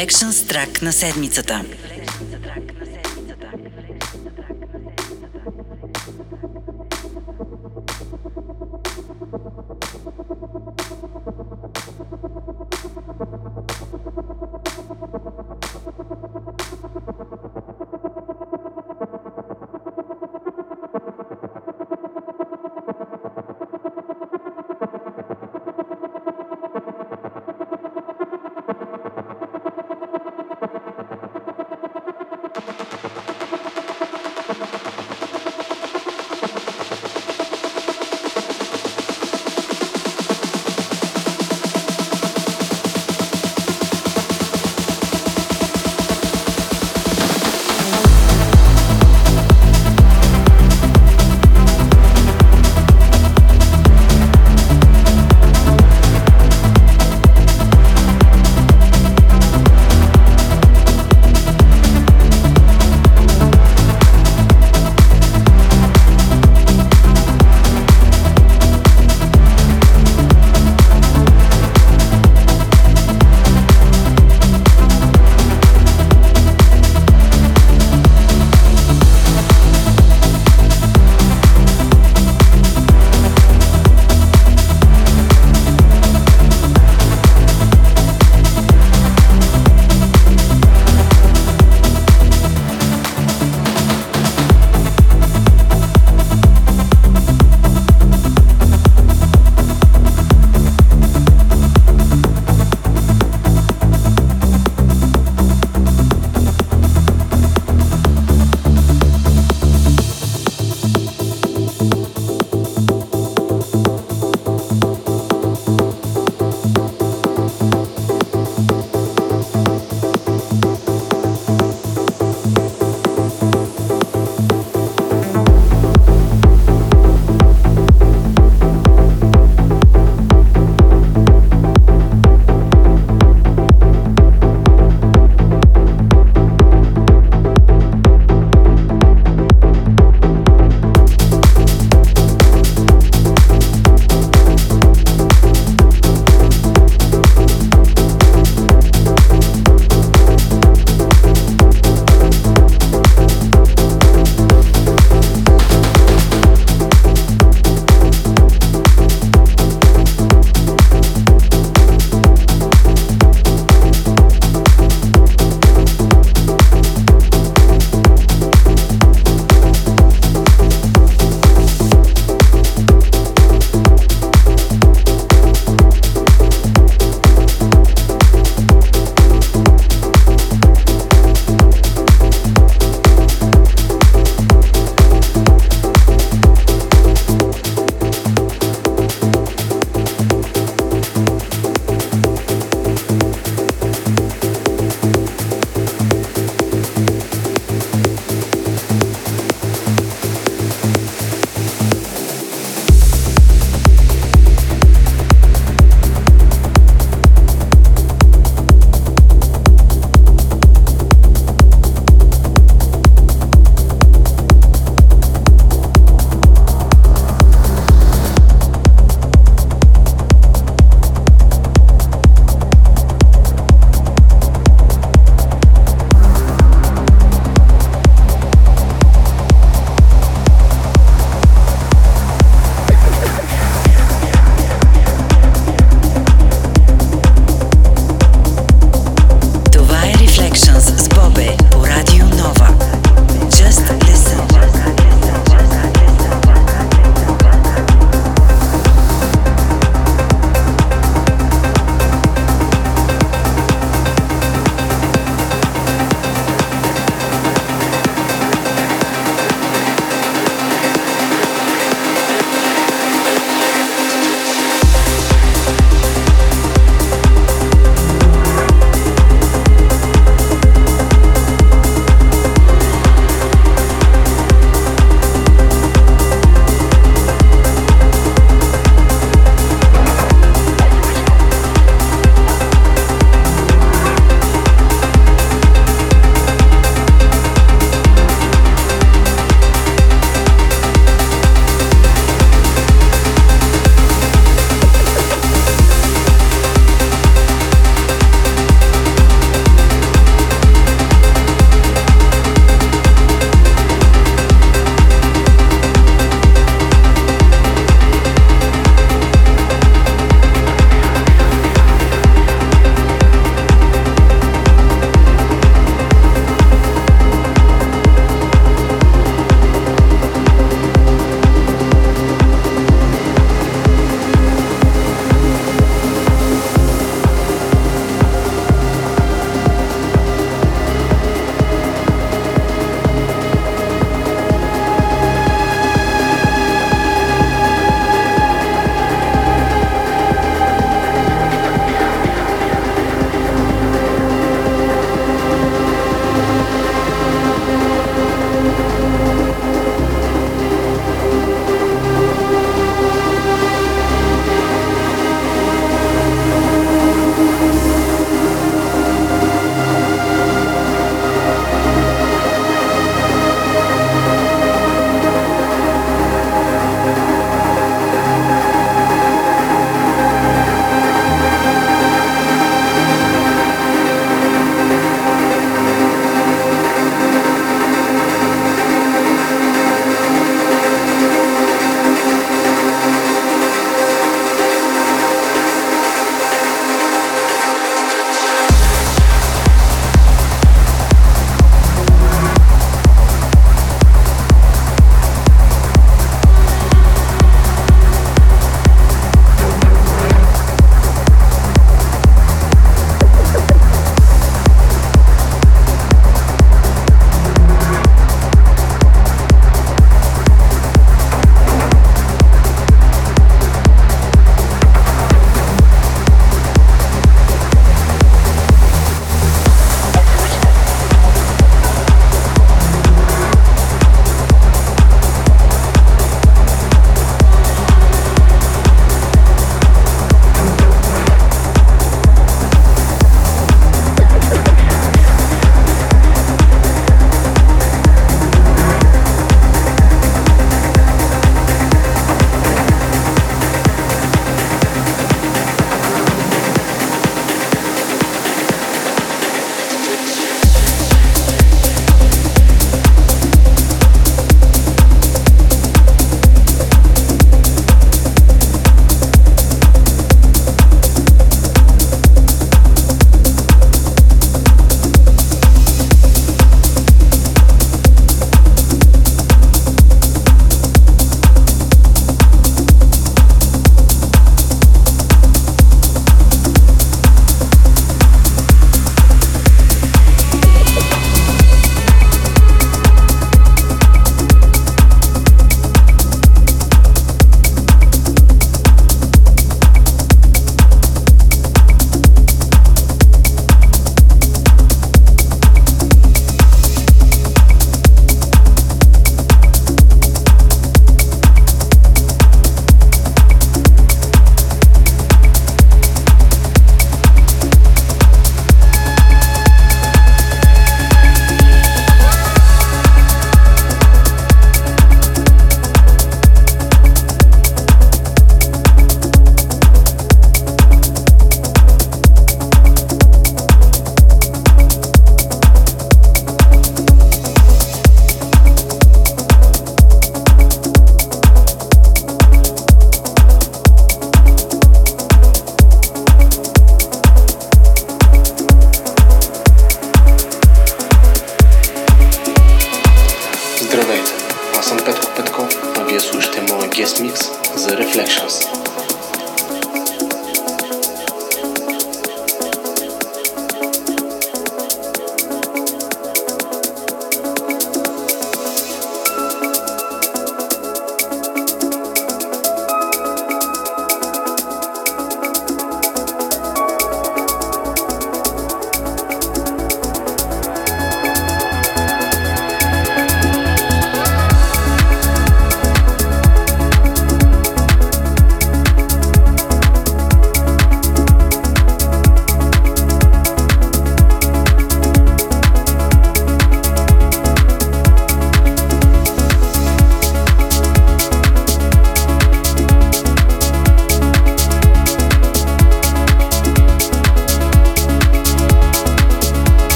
Reflections трак на седмицата.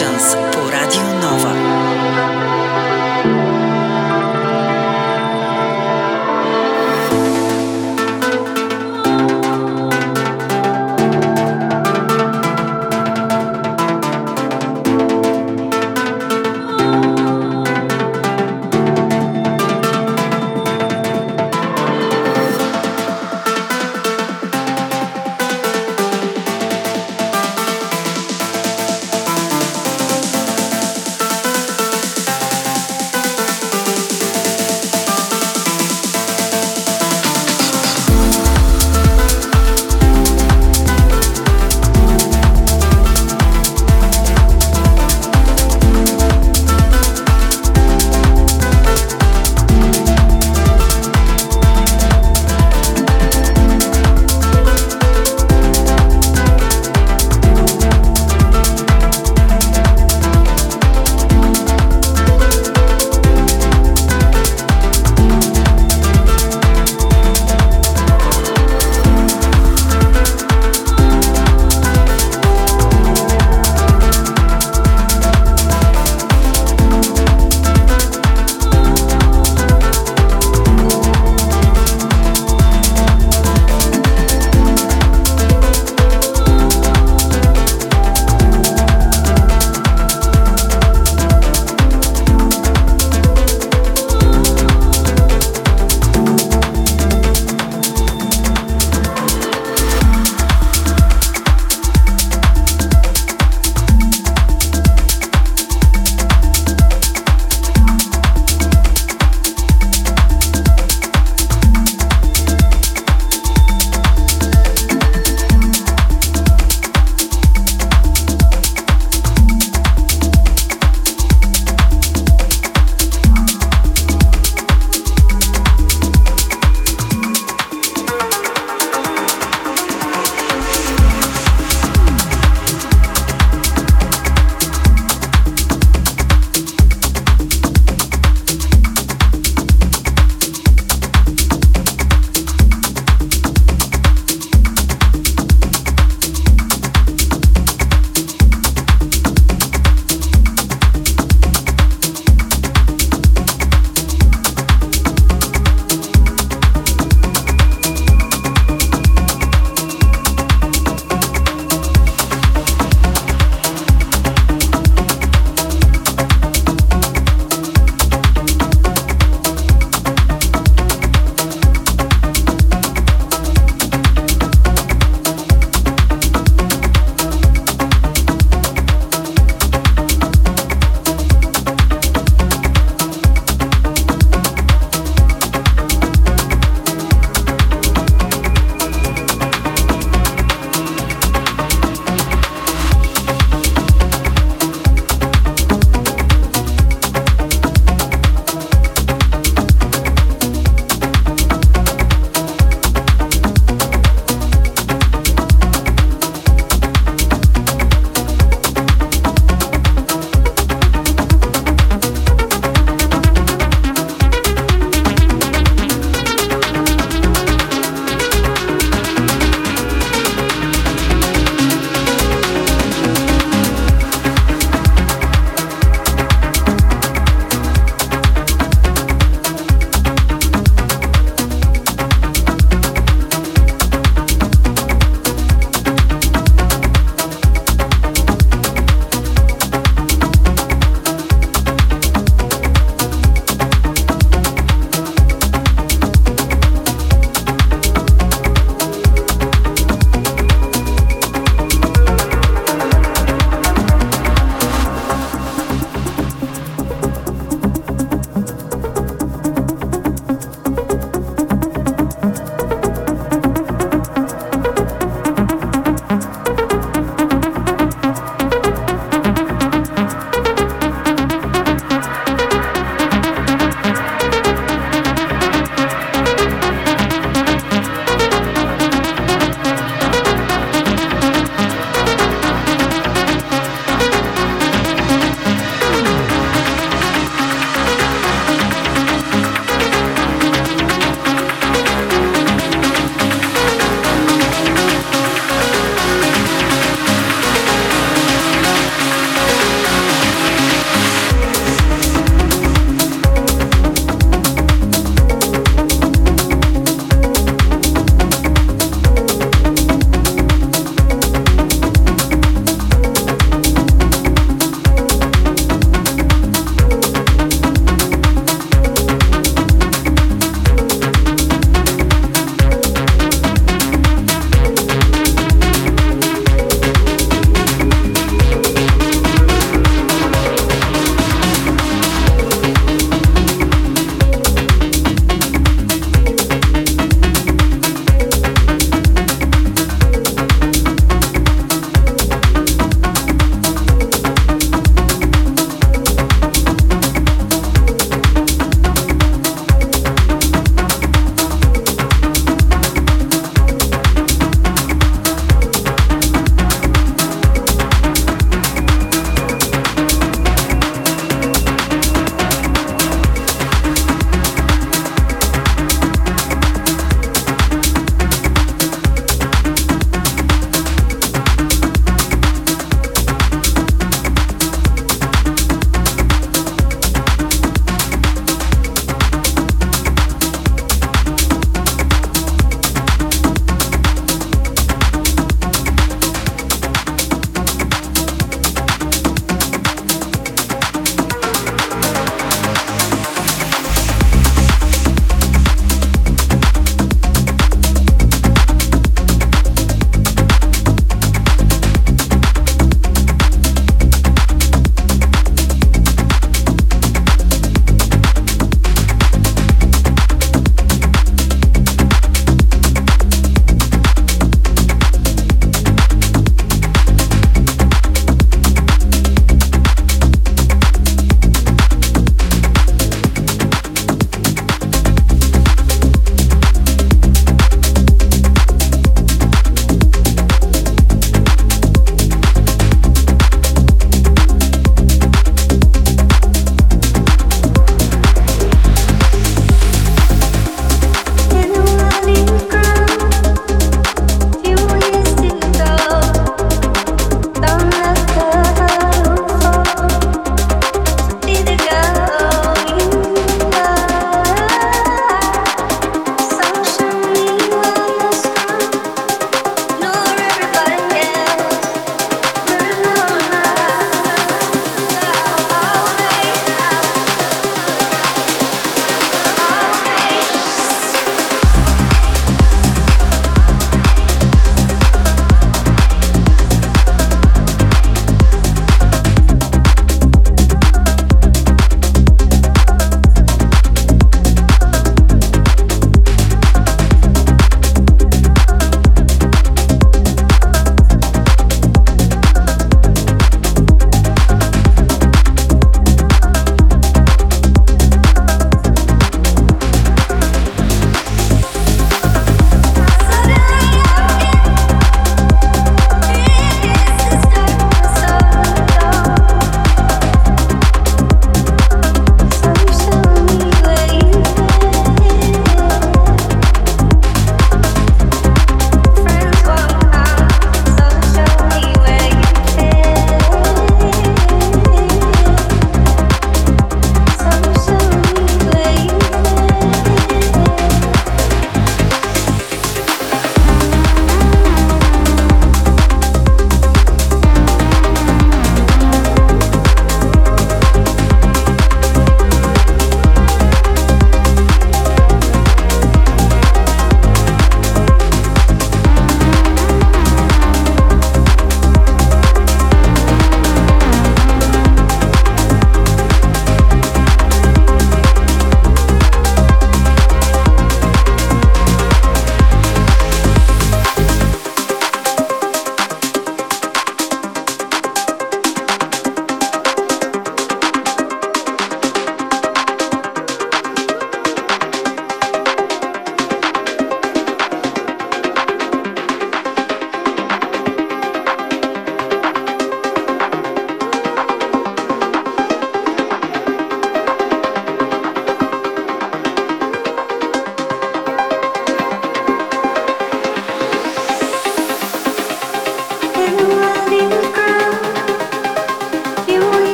Reflections